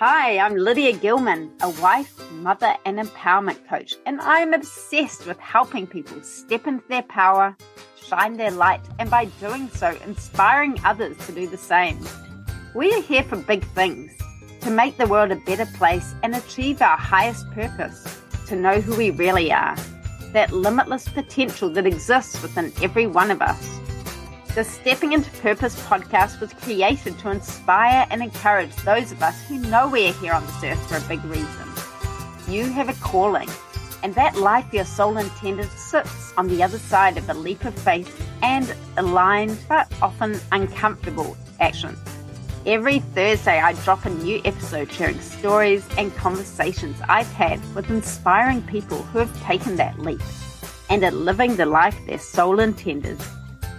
Hi, I'm Lydia Gilman, a wife, mother, and empowerment coach, and I'm obsessed with helping people step into their power, shine their light, and by doing so, inspiring others to do the same. We are here for big things to make the world a better place and achieve our highest purpose to know who we really are, that limitless potential that exists within every one of us. The Stepping into Purpose podcast was created to inspire and encourage those of us who know we're here on this earth for a big reason. You have a calling, and that life your soul intended sits on the other side of a leap of faith and aligned but often uncomfortable action. Every Thursday, I drop a new episode sharing stories and conversations I've had with inspiring people who have taken that leap and are living the life their soul intended.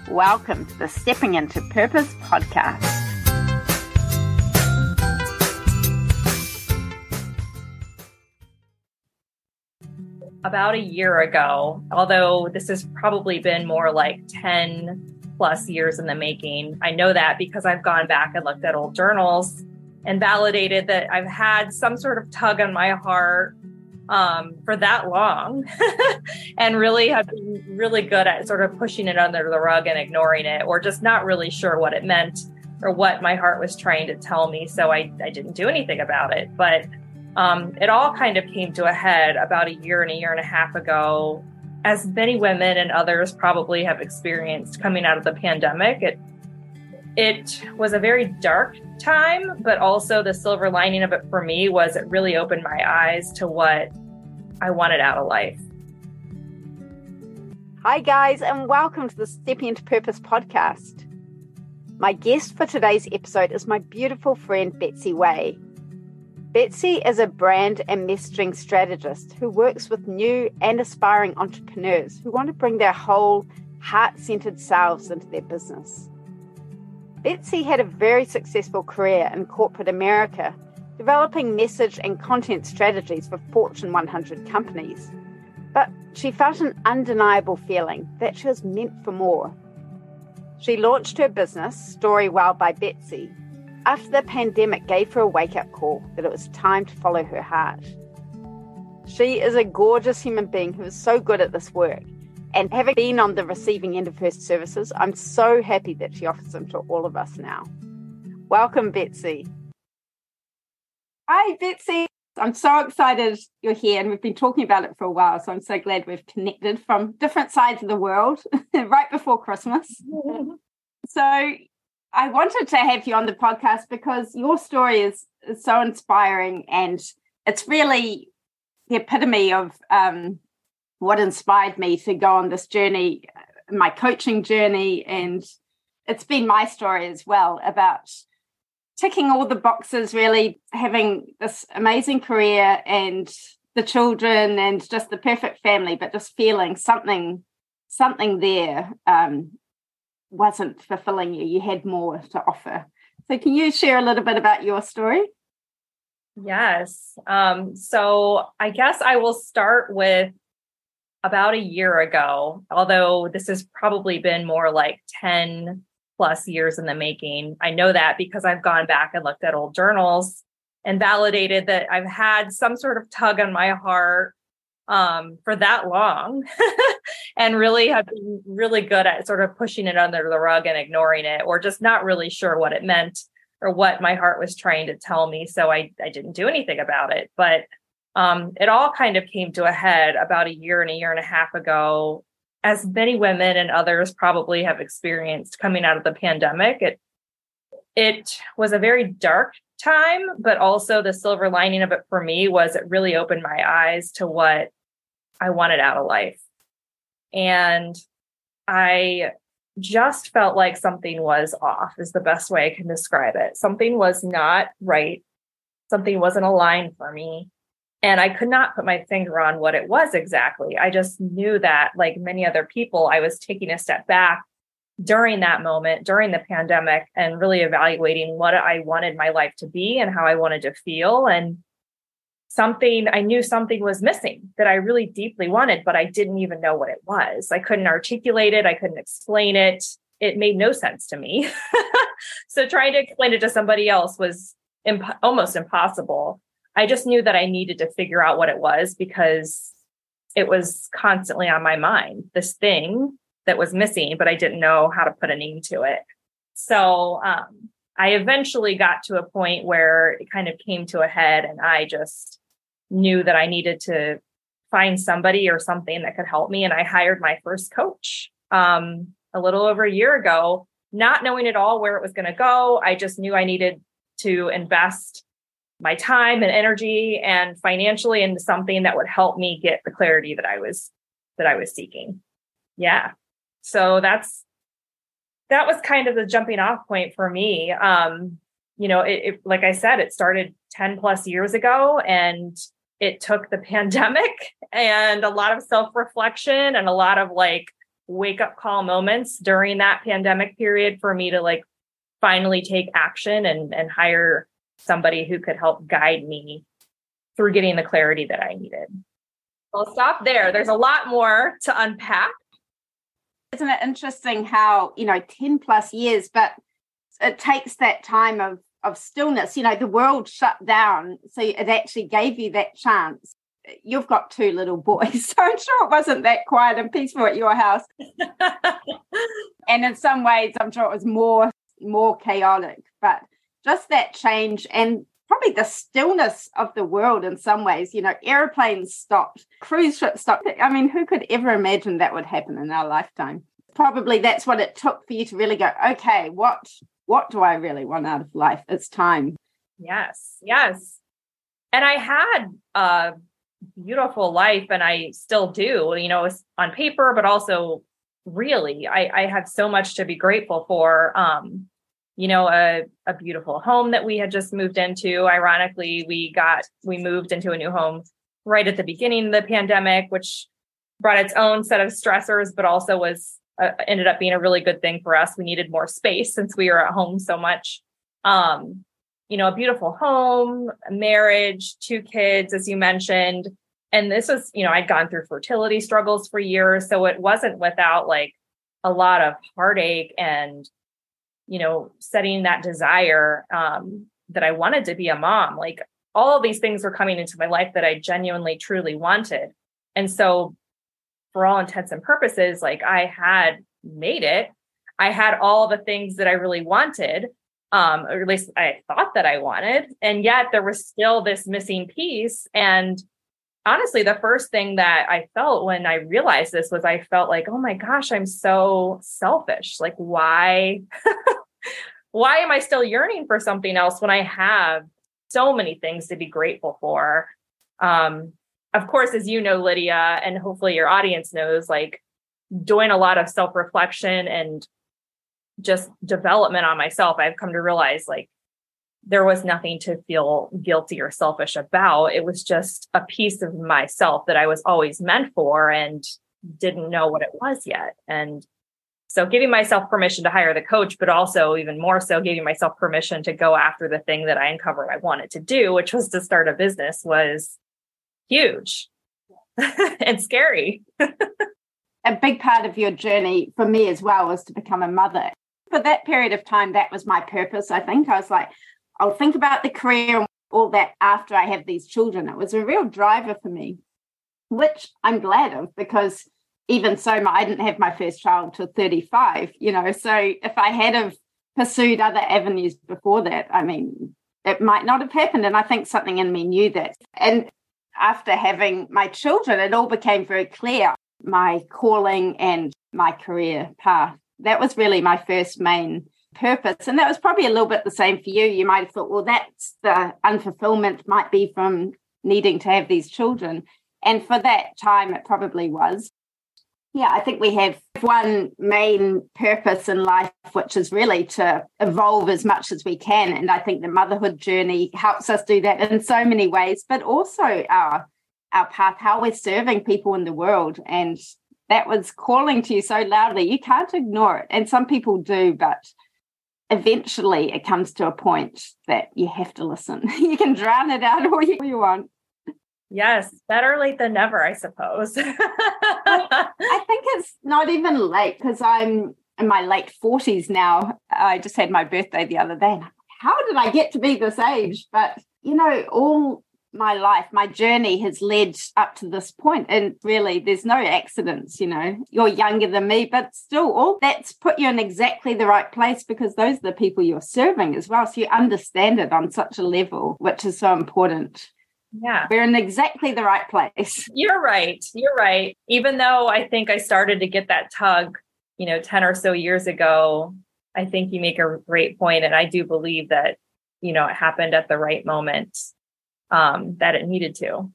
Welcome to the Stepping into Purpose podcast. About a year ago, although this has probably been more like 10 plus years in the making, I know that because I've gone back and looked at old journals and validated that I've had some sort of tug on my heart um, for that long and really have been really good at sort of pushing it under the rug and ignoring it or just not really sure what it meant or what my heart was trying to tell me. So I, I didn't do anything about it. But um, it all kind of came to a head about a year and a year and a half ago. As many women and others probably have experienced coming out of the pandemic, it it was a very dark time, but also the silver lining of it for me was it really opened my eyes to what I wanted out of life. Hi, guys, and welcome to the Stepping into Purpose podcast. My guest for today's episode is my beautiful friend, Betsy Way. Betsy is a brand and messaging strategist who works with new and aspiring entrepreneurs who want to bring their whole heart centered selves into their business. Betsy had a very successful career in corporate America, developing message and content strategies for Fortune 100 companies. But she felt an undeniable feeling that she was meant for more. She launched her business, Storywell by Betsy, after the pandemic gave her a wake up call that it was time to follow her heart. She is a gorgeous human being who is so good at this work and having been on the receiving end of her services, I'm so happy that she offers them to all of us now. Welcome, Betsy. Hi, Betsy. I'm so excited you're here, and we've been talking about it for a while. So I'm so glad we've connected from different sides of the world right before Christmas. so I wanted to have you on the podcast because your story is, is so inspiring, and it's really the epitome of um, what inspired me to go on this journey, my coaching journey. And it's been my story as well about ticking all the boxes, really having this amazing career and the children and just the perfect family, but just feeling something, something there um, wasn't fulfilling you. You had more to offer. So, can you share a little bit about your story? Yes. Um, so, I guess I will start with about a year ago, although this has probably been more like 10 plus years in the making. I know that because I've gone back and looked at old journals and validated that I've had some sort of tug on my heart um, for that long and really have been really good at sort of pushing it under the rug and ignoring it or just not really sure what it meant or what my heart was trying to tell me. So I, I didn't do anything about it. But um, it all kind of came to a head about a year and a year and a half ago. As many women and others probably have experienced coming out of the pandemic, it it was a very dark time, but also the silver lining of it for me was it really opened my eyes to what I wanted out of life. And I just felt like something was off, is the best way I can describe it. Something was not right. Something wasn't aligned for me. And I could not put my finger on what it was exactly. I just knew that, like many other people, I was taking a step back during that moment, during the pandemic, and really evaluating what I wanted my life to be and how I wanted to feel. And something, I knew something was missing that I really deeply wanted, but I didn't even know what it was. I couldn't articulate it, I couldn't explain it. It made no sense to me. so trying to explain it to somebody else was imp- almost impossible. I just knew that I needed to figure out what it was because it was constantly on my mind, this thing that was missing, but I didn't know how to put a name to it. So um, I eventually got to a point where it kind of came to a head, and I just knew that I needed to find somebody or something that could help me. And I hired my first coach um, a little over a year ago, not knowing at all where it was going to go. I just knew I needed to invest my time and energy and financially into something that would help me get the clarity that I was that I was seeking. Yeah. So that's that was kind of the jumping off point for me. Um, you know, it, it like I said, it started 10 plus years ago and it took the pandemic and a lot of self-reflection and a lot of like wake up call moments during that pandemic period for me to like finally take action and and hire somebody who could help guide me through getting the clarity that I needed. I'll stop there. There's a lot more to unpack. Isn't it interesting how, you know, 10 plus years, but it takes that time of of stillness. You know, the world shut down. So it actually gave you that chance. You've got two little boys, so I'm sure it wasn't that quiet and peaceful at your house. and in some ways, I'm sure it was more more chaotic. But just that change and probably the stillness of the world in some ways. You know, airplanes stopped, cruise ships stopped. I mean, who could ever imagine that would happen in our lifetime? Probably that's what it took for you to really go, okay, what what do I really want out of life? It's time. Yes, yes. And I had a beautiful life and I still do, you know, on paper, but also really, I, I have so much to be grateful for. Um, you know, a, a beautiful home that we had just moved into. Ironically, we got, we moved into a new home right at the beginning of the pandemic, which brought its own set of stressors, but also was uh, ended up being a really good thing for us. We needed more space since we were at home so much. Um, you know, a beautiful home, a marriage, two kids, as you mentioned. And this was, you know, I'd gone through fertility struggles for years. So it wasn't without like a lot of heartache and you know, setting that desire um, that I wanted to be a mom. Like all these things were coming into my life that I genuinely, truly wanted. And so, for all intents and purposes, like I had made it. I had all the things that I really wanted, um, or at least I thought that I wanted. And yet there was still this missing piece. And honestly, the first thing that I felt when I realized this was I felt like, oh my gosh, I'm so selfish. Like, why? Why am I still yearning for something else when I have so many things to be grateful for? Um, of course, as you know, Lydia, and hopefully your audience knows, like doing a lot of self reflection and just development on myself, I've come to realize like there was nothing to feel guilty or selfish about. It was just a piece of myself that I was always meant for and didn't know what it was yet. And so giving myself permission to hire the coach, but also even more so giving myself permission to go after the thing that I uncovered I wanted to do, which was to start a business was huge and scary. a big part of your journey for me as well was to become a mother. For that period of time, that was my purpose. I think I was like, I'll think about the career and all that after I have these children. It was a real driver for me, which I'm glad of because even so, I didn't have my first child till 35, you know. So if I had have pursued other avenues before that, I mean, it might not have happened. And I think something in me knew that. And after having my children, it all became very clear my calling and my career path. That was really my first main purpose. And that was probably a little bit the same for you. You might have thought, well, that's the unfulfillment might be from needing to have these children. And for that time, it probably was. Yeah, I think we have one main purpose in life, which is really to evolve as much as we can. And I think the motherhood journey helps us do that in so many ways, but also our our path, how we're serving people in the world. And that was calling to you so loudly. You can't ignore it. And some people do, but eventually it comes to a point that you have to listen. you can drown it out all you want. Yes, better late than never, I suppose. I think it's not even late because I'm in my late 40s now. I just had my birthday the other day. How did I get to be this age? But, you know, all my life, my journey has led up to this point. And really, there's no accidents, you know. You're younger than me, but still, all that's put you in exactly the right place because those are the people you're serving as well. So you understand it on such a level, which is so important. Yeah. We're in exactly the right place. You're right. You're right. Even though I think I started to get that tug, you know, 10 or so years ago, I think you make a great point, And I do believe that, you know, it happened at the right moment um, that it needed to.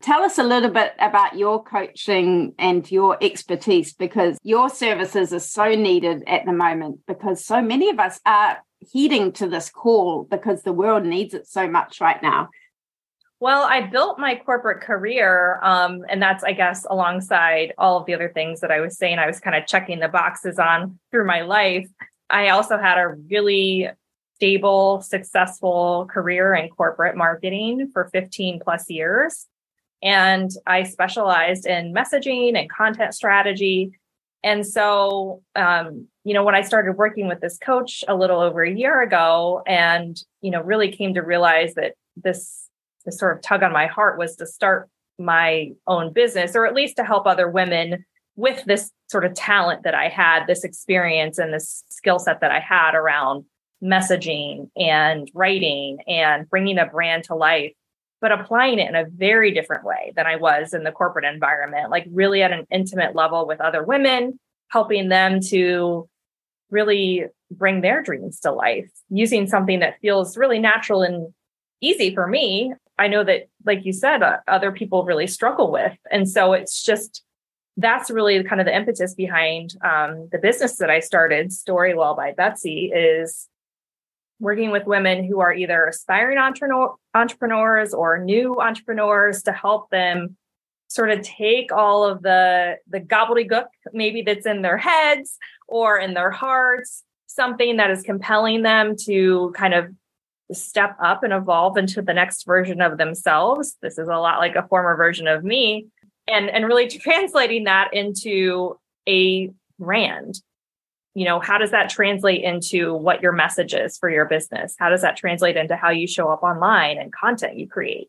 Tell us a little bit about your coaching and your expertise because your services are so needed at the moment because so many of us are heeding to this call because the world needs it so much right now. Well, I built my corporate career, um, and that's, I guess, alongside all of the other things that I was saying, I was kind of checking the boxes on through my life. I also had a really stable, successful career in corporate marketing for 15 plus years. And I specialized in messaging and content strategy. And so, um, you know, when I started working with this coach a little over a year ago, and, you know, really came to realize that this, this sort of tug on my heart was to start my own business, or at least to help other women with this sort of talent that I had, this experience and this skill set that I had around messaging and writing and bringing a brand to life, but applying it in a very different way than I was in the corporate environment, like really at an intimate level with other women, helping them to really bring their dreams to life using something that feels really natural and easy for me. I know that, like you said, uh, other people really struggle with. And so it's just, that's really kind of the impetus behind um, the business that I started, Storywell by Betsy, is working with women who are either aspiring entre- entrepreneurs or new entrepreneurs to help them sort of take all of the the gobbledygook maybe that's in their heads or in their hearts something that is compelling them to kind of step up and evolve into the next version of themselves. This is a lot like a former version of me. And and really translating that into a brand. You know how does that translate into what your message is for your business? How does that translate into how you show up online and content you create?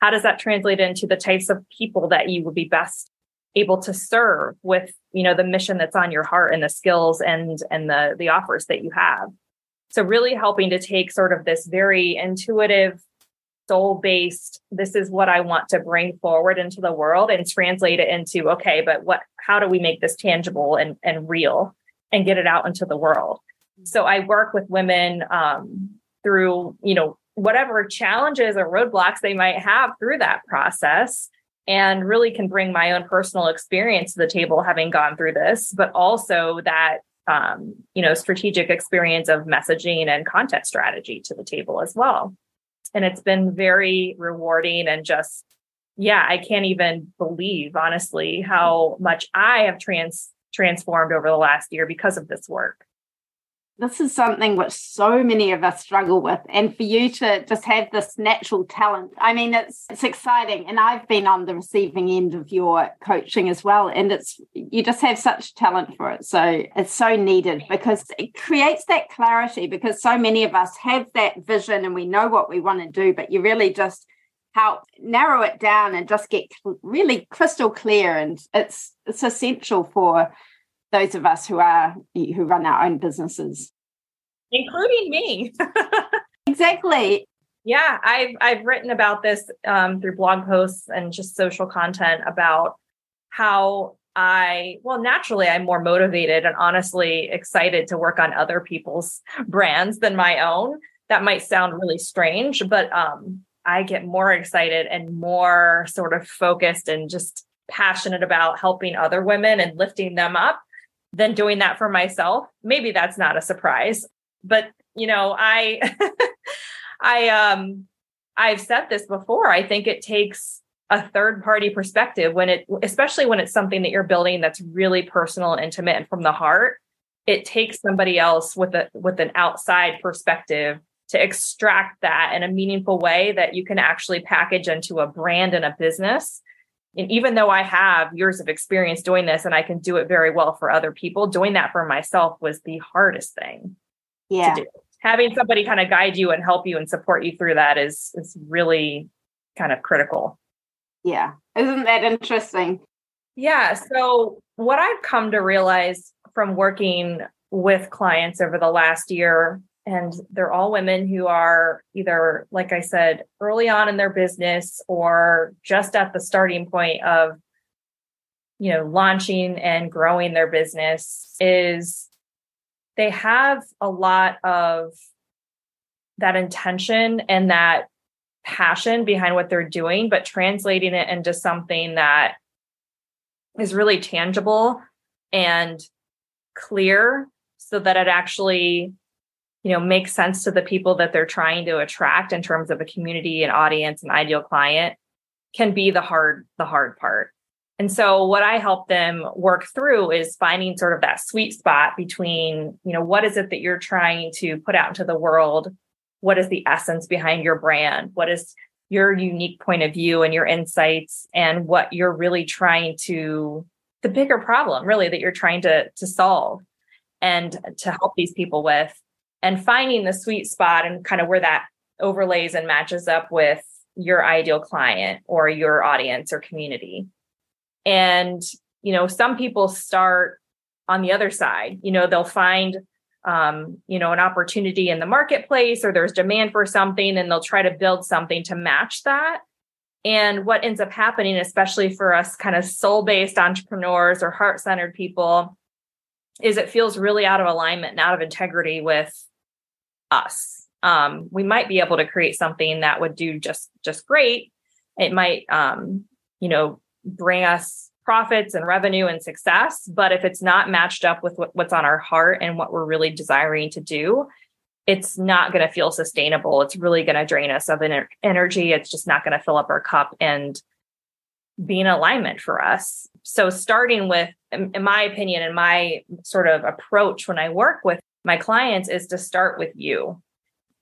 How does that translate into the types of people that you would be best able to serve with you know the mission that's on your heart and the skills and and the the offers that you have so really helping to take sort of this very intuitive soul based this is what i want to bring forward into the world and translate it into okay but what how do we make this tangible and and real and get it out into the world. So I work with women um, through, you know, whatever challenges or roadblocks they might have through that process and really can bring my own personal experience to the table having gone through this, but also that um, you know, strategic experience of messaging and content strategy to the table as well. And it's been very rewarding and just, yeah, I can't even believe, honestly, how much I have trans transformed over the last year because of this work. This is something which so many of us struggle with. And for you to just have this natural talent, I mean, it's it's exciting. And I've been on the receiving end of your coaching as well. And it's you just have such talent for it. So it's so needed because it creates that clarity because so many of us have that vision and we know what we want to do, but you really just help narrow it down and just get really crystal clear and it's it's essential for those of us who are who run our own businesses. Including me. Exactly. Yeah i've i've written about this um, through blog posts and just social content about how i well naturally i'm more motivated and honestly excited to work on other people's brands than my own. That might sound really strange but um I get more excited and more sort of focused and just passionate about helping other women and lifting them up than doing that for myself. Maybe that's not a surprise, but you know, I I um I've said this before. I think it takes a third party perspective when it especially when it's something that you're building that's really personal and intimate and from the heart. It takes somebody else with a with an outside perspective to extract that in a meaningful way that you can actually package into a brand and a business. And even though I have years of experience doing this and I can do it very well for other people, doing that for myself was the hardest thing yeah. to do. having somebody kind of guide you and help you and support you through that is is really kind of critical. Yeah. Isn't that interesting? Yeah. So what I've come to realize from working with clients over the last year and they're all women who are either like i said early on in their business or just at the starting point of you know launching and growing their business is they have a lot of that intention and that passion behind what they're doing but translating it into something that is really tangible and clear so that it actually you know make sense to the people that they're trying to attract in terms of a community and audience and ideal client can be the hard the hard part. And so what i help them work through is finding sort of that sweet spot between you know what is it that you're trying to put out into the world? What is the essence behind your brand? What is your unique point of view and your insights and what you're really trying to the bigger problem really that you're trying to to solve and to help these people with and finding the sweet spot and kind of where that overlays and matches up with your ideal client or your audience or community. And, you know, some people start on the other side, you know, they'll find, um, you know, an opportunity in the marketplace or there's demand for something and they'll try to build something to match that. And what ends up happening, especially for us kind of soul based entrepreneurs or heart centered people, is it feels really out of alignment and out of integrity with us. Um, we might be able to create something that would do just just great. It might, um, you know, bring us profits and revenue and success. But if it's not matched up with what, what's on our heart and what we're really desiring to do, it's not going to feel sustainable. It's really going to drain us of ener- energy. It's just not going to fill up our cup and be in alignment for us. So, starting with, in my opinion, and my sort of approach when I work with my clients is to start with you.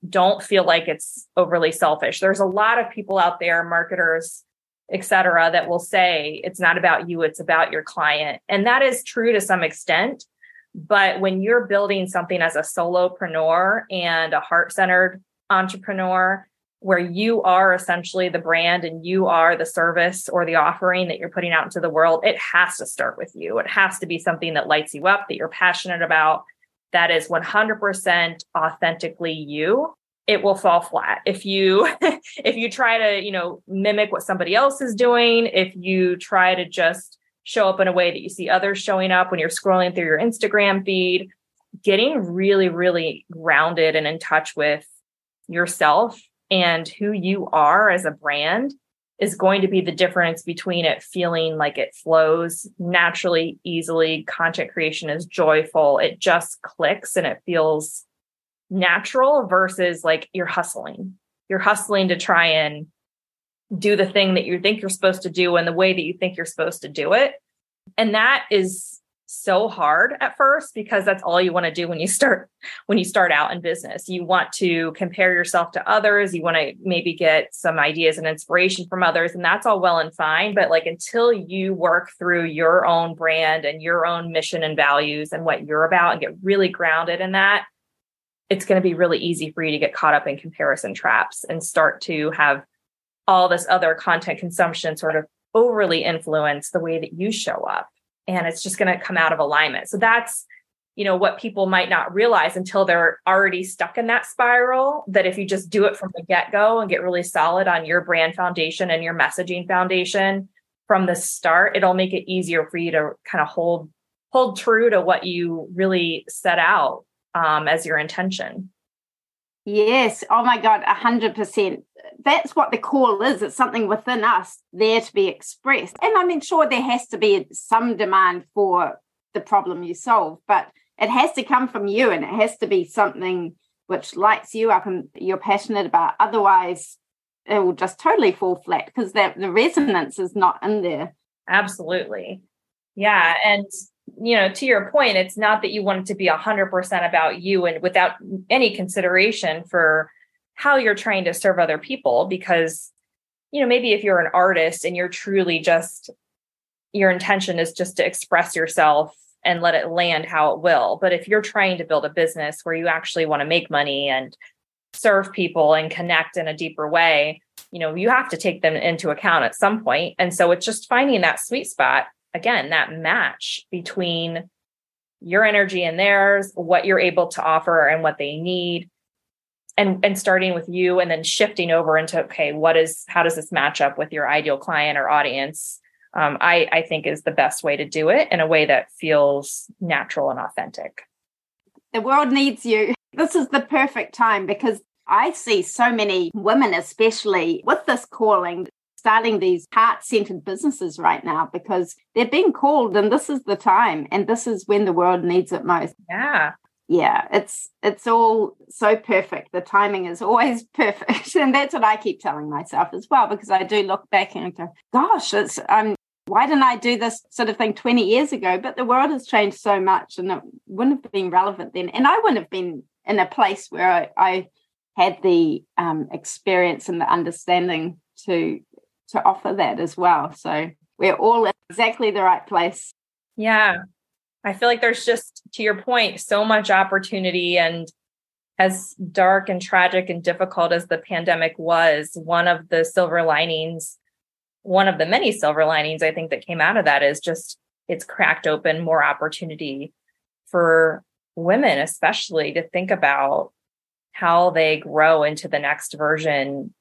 Don't feel like it's overly selfish. There's a lot of people out there, marketers, et cetera, that will say it's not about you, it's about your client. And that is true to some extent. But when you're building something as a solopreneur and a heart centered entrepreneur, where you are essentially the brand and you are the service or the offering that you're putting out into the world, it has to start with you. It has to be something that lights you up, that you're passionate about, that is 100% authentically you it will fall flat. If you if you try to you know mimic what somebody else is doing if you try to just show up in a way that you see others showing up when you're scrolling through your instagram feed getting really really grounded and in touch with yourself and who you are as a brand is going to be the difference between it feeling like it flows naturally, easily. Content creation is joyful. It just clicks and it feels natural versus like you're hustling. You're hustling to try and do the thing that you think you're supposed to do in the way that you think you're supposed to do it. And that is so hard at first because that's all you want to do when you start when you start out in business. You want to compare yourself to others. You want to maybe get some ideas and inspiration from others and that's all well and fine but like until you work through your own brand and your own mission and values and what you're about and get really grounded in that it's going to be really easy for you to get caught up in comparison traps and start to have all this other content consumption sort of overly influence the way that you show up and it's just going to come out of alignment. So that's you know what people might not realize until they're already stuck in that spiral that if you just do it from the get-go and get really solid on your brand foundation and your messaging foundation from the start it'll make it easier for you to kind of hold hold true to what you really set out um, as your intention Yes. Oh my God, 100%. That's what the call is. It's something within us there to be expressed. And I mean, sure, there has to be some demand for the problem you solve, but it has to come from you and it has to be something which lights you up and you're passionate about. Otherwise, it will just totally fall flat because the resonance is not in there. Absolutely. Yeah. And you know, to your point, it's not that you want it to be 100% about you and without any consideration for how you're trying to serve other people. Because, you know, maybe if you're an artist and you're truly just, your intention is just to express yourself and let it land how it will. But if you're trying to build a business where you actually want to make money and serve people and connect in a deeper way, you know, you have to take them into account at some point. And so it's just finding that sweet spot, again, that match between your energy and theirs, what you're able to offer and what they need. And, and starting with you and then shifting over into okay what is how does this match up with your ideal client or audience um, I, I think is the best way to do it in a way that feels natural and authentic the world needs you this is the perfect time because I see so many women, especially with this calling, starting these heart centered businesses right now because they're being called and this is the time and this is when the world needs it most. Yeah. Yeah, it's it's all so perfect. The timing is always perfect. And that's what I keep telling myself as well, because I do look back and go, gosh, it's um why didn't I do this sort of thing 20 years ago? But the world has changed so much and it wouldn't have been relevant then. And I wouldn't have been in a place where I, I had the um, experience and the understanding to to offer that as well. So we're all in exactly the right place. Yeah. I feel like there's just to your point so much opportunity and as dark and tragic and difficult as the pandemic was, one of the silver linings, one of the many silver linings I think that came out of that is just it's cracked open more opportunity for women especially to think about how they grow into the next version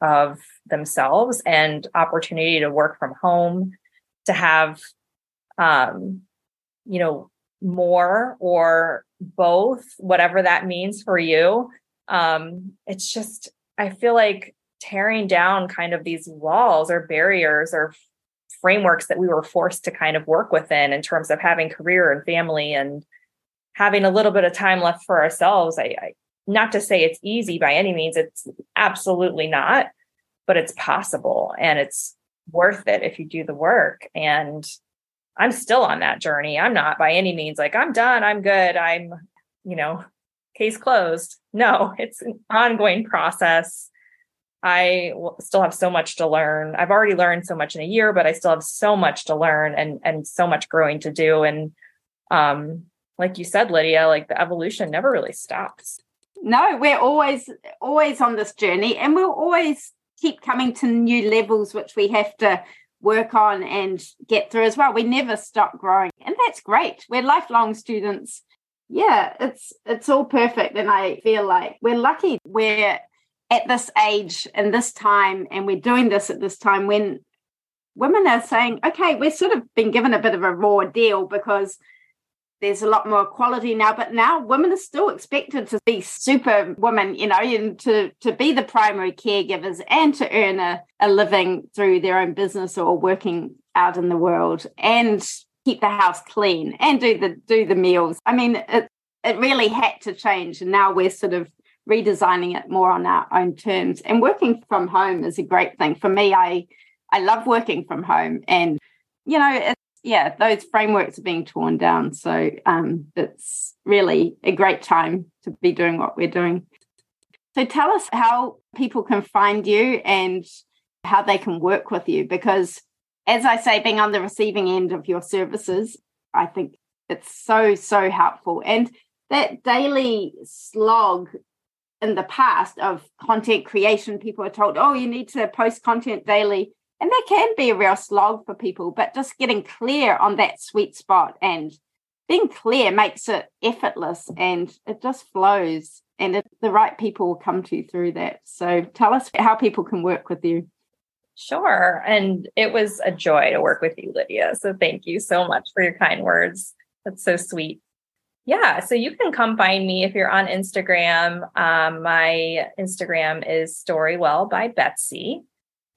of themselves and opportunity to work from home to have um you know more or both whatever that means for you. Um it's just i feel like tearing down kind of these walls or barriers or frameworks that we were forced to kind of work within in terms of having career and family and having a little bit of time left for ourselves I, I not to say it's easy by any means it's absolutely not but it's possible and it's worth it if you do the work. And i'm still on that journey. I'm not by any means like i'm done i'm good i'm you know case closed. No it's an ongoing process. I still have so much to learn. I've already learned so much in a year but i still have so much to learn and and so much growing to do. And um like you said lydia like the evolution never really stops no we're always always on this journey and we'll always keep coming to new levels which we have to work on and get through as well. We never stop growing and that's great. We're lifelong students. Yeah it's it's all perfect and i feel like we're lucky we're at this age and this time and we're doing this at this time when women are saying okay we're sort of been given a bit of a raw deal because there's a lot more equality now but now women are still expected to be super women you know and to to be the primary caregivers and to earn a, a living through their own business or working out in the world and keep the house clean and do the do the meals. I mean it it really had to change and now we're sort of redesigning it more on our own terms. And working from home is a great thing. For me i i love working from home and you know yeah, those frameworks are being torn down. So um, it's really a great time to be doing what we're doing. So tell us how people can find you and how they can work with you. Because as I say, being on the receiving end of your services, I think it's so, so helpful. And that daily slog in the past of content creation, people are told, oh, you need to post content daily and that can be a real slog for people, but just getting clear on that sweet spot and being clear makes it effortless and it just flows and it, the right people will come to you through that. So tell us how people can work with you. Sure. And it was a joy to work with you, Lydia. So thank you so much for your kind words. That's so sweet. Yeah. So you can come find me if you're on Instagram. Um, my Instagram is Storywell by Betsy.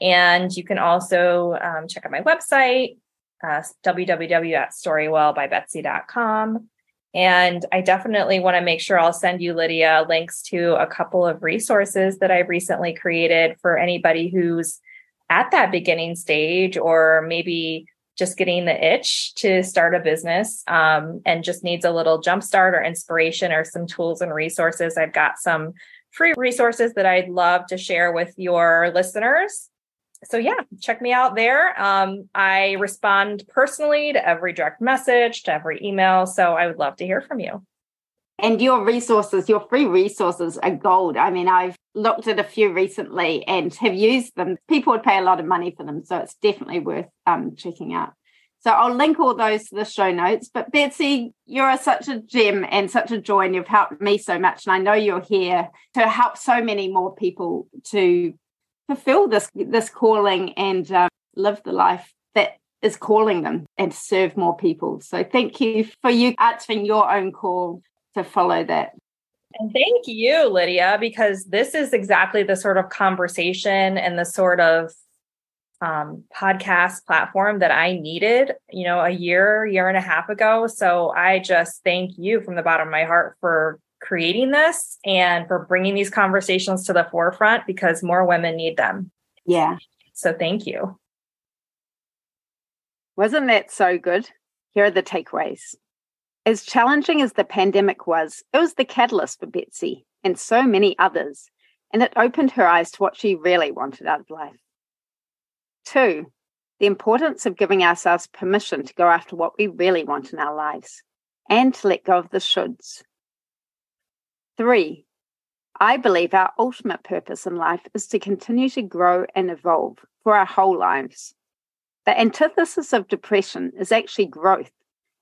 And you can also um, check out my website, uh, www.storywellbybetsy.com. And I definitely want to make sure I'll send you, Lydia, links to a couple of resources that I've recently created for anybody who's at that beginning stage or maybe just getting the itch to start a business um, and just needs a little jumpstart or inspiration or some tools and resources. I've got some free resources that I'd love to share with your listeners so yeah, check me out there. Um, I respond personally to every direct message, to every email. So I would love to hear from you. And your resources, your free resources are gold. I mean, I've looked at a few recently and have used them. People would pay a lot of money for them. So it's definitely worth um, checking out. So I'll link all those to the show notes. But Betsy, you're such a gem and such a joy, and you've helped me so much. And I know you're here to help so many more people to fulfill this this calling and uh, live the life that is calling them and serve more people. So thank you for you answering your own call to follow that. And thank you, Lydia, because this is exactly the sort of conversation and the sort of um, podcast platform that I needed, you know, a year, year and a half ago. So I just thank you from the bottom of my heart for creating this and for bringing these conversations to the forefront because more women need them. Yeah. So thank you. Wasn't that so good? Here are the takeaways. As challenging as the pandemic was, it was the catalyst for Betsy and so many others, and it opened her eyes to what she really wanted out of life. Two, the importance of giving ourselves permission to go after what we really want in our lives and to let go of the shoulds. Three, I believe our ultimate purpose in life is to continue to grow and evolve for our whole lives. The antithesis of depression is actually growth.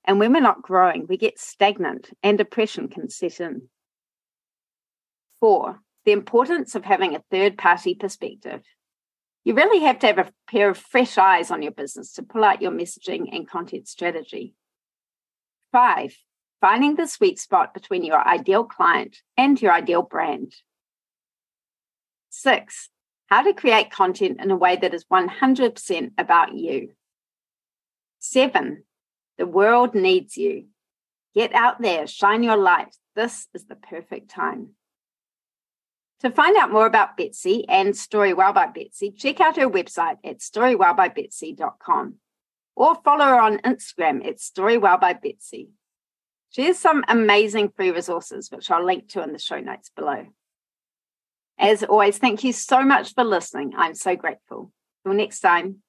And when we're not growing, we get stagnant and depression can set in. Four, the importance of having a third party perspective. You really have to have a pair of fresh eyes on your business to pull out your messaging and content strategy. Five, finding the sweet spot between your ideal client and your ideal brand. Six, how to create content in a way that is 100% about you. Seven, the world needs you. Get out there, shine your light. This is the perfect time. To find out more about Betsy and Storywell by Betsy, check out her website at storywellbybetsy.com or follow her on Instagram at Storywell by Betsy. She has some amazing free resources, which I'll link to in the show notes below. As always, thank you so much for listening. I'm so grateful. Till next time.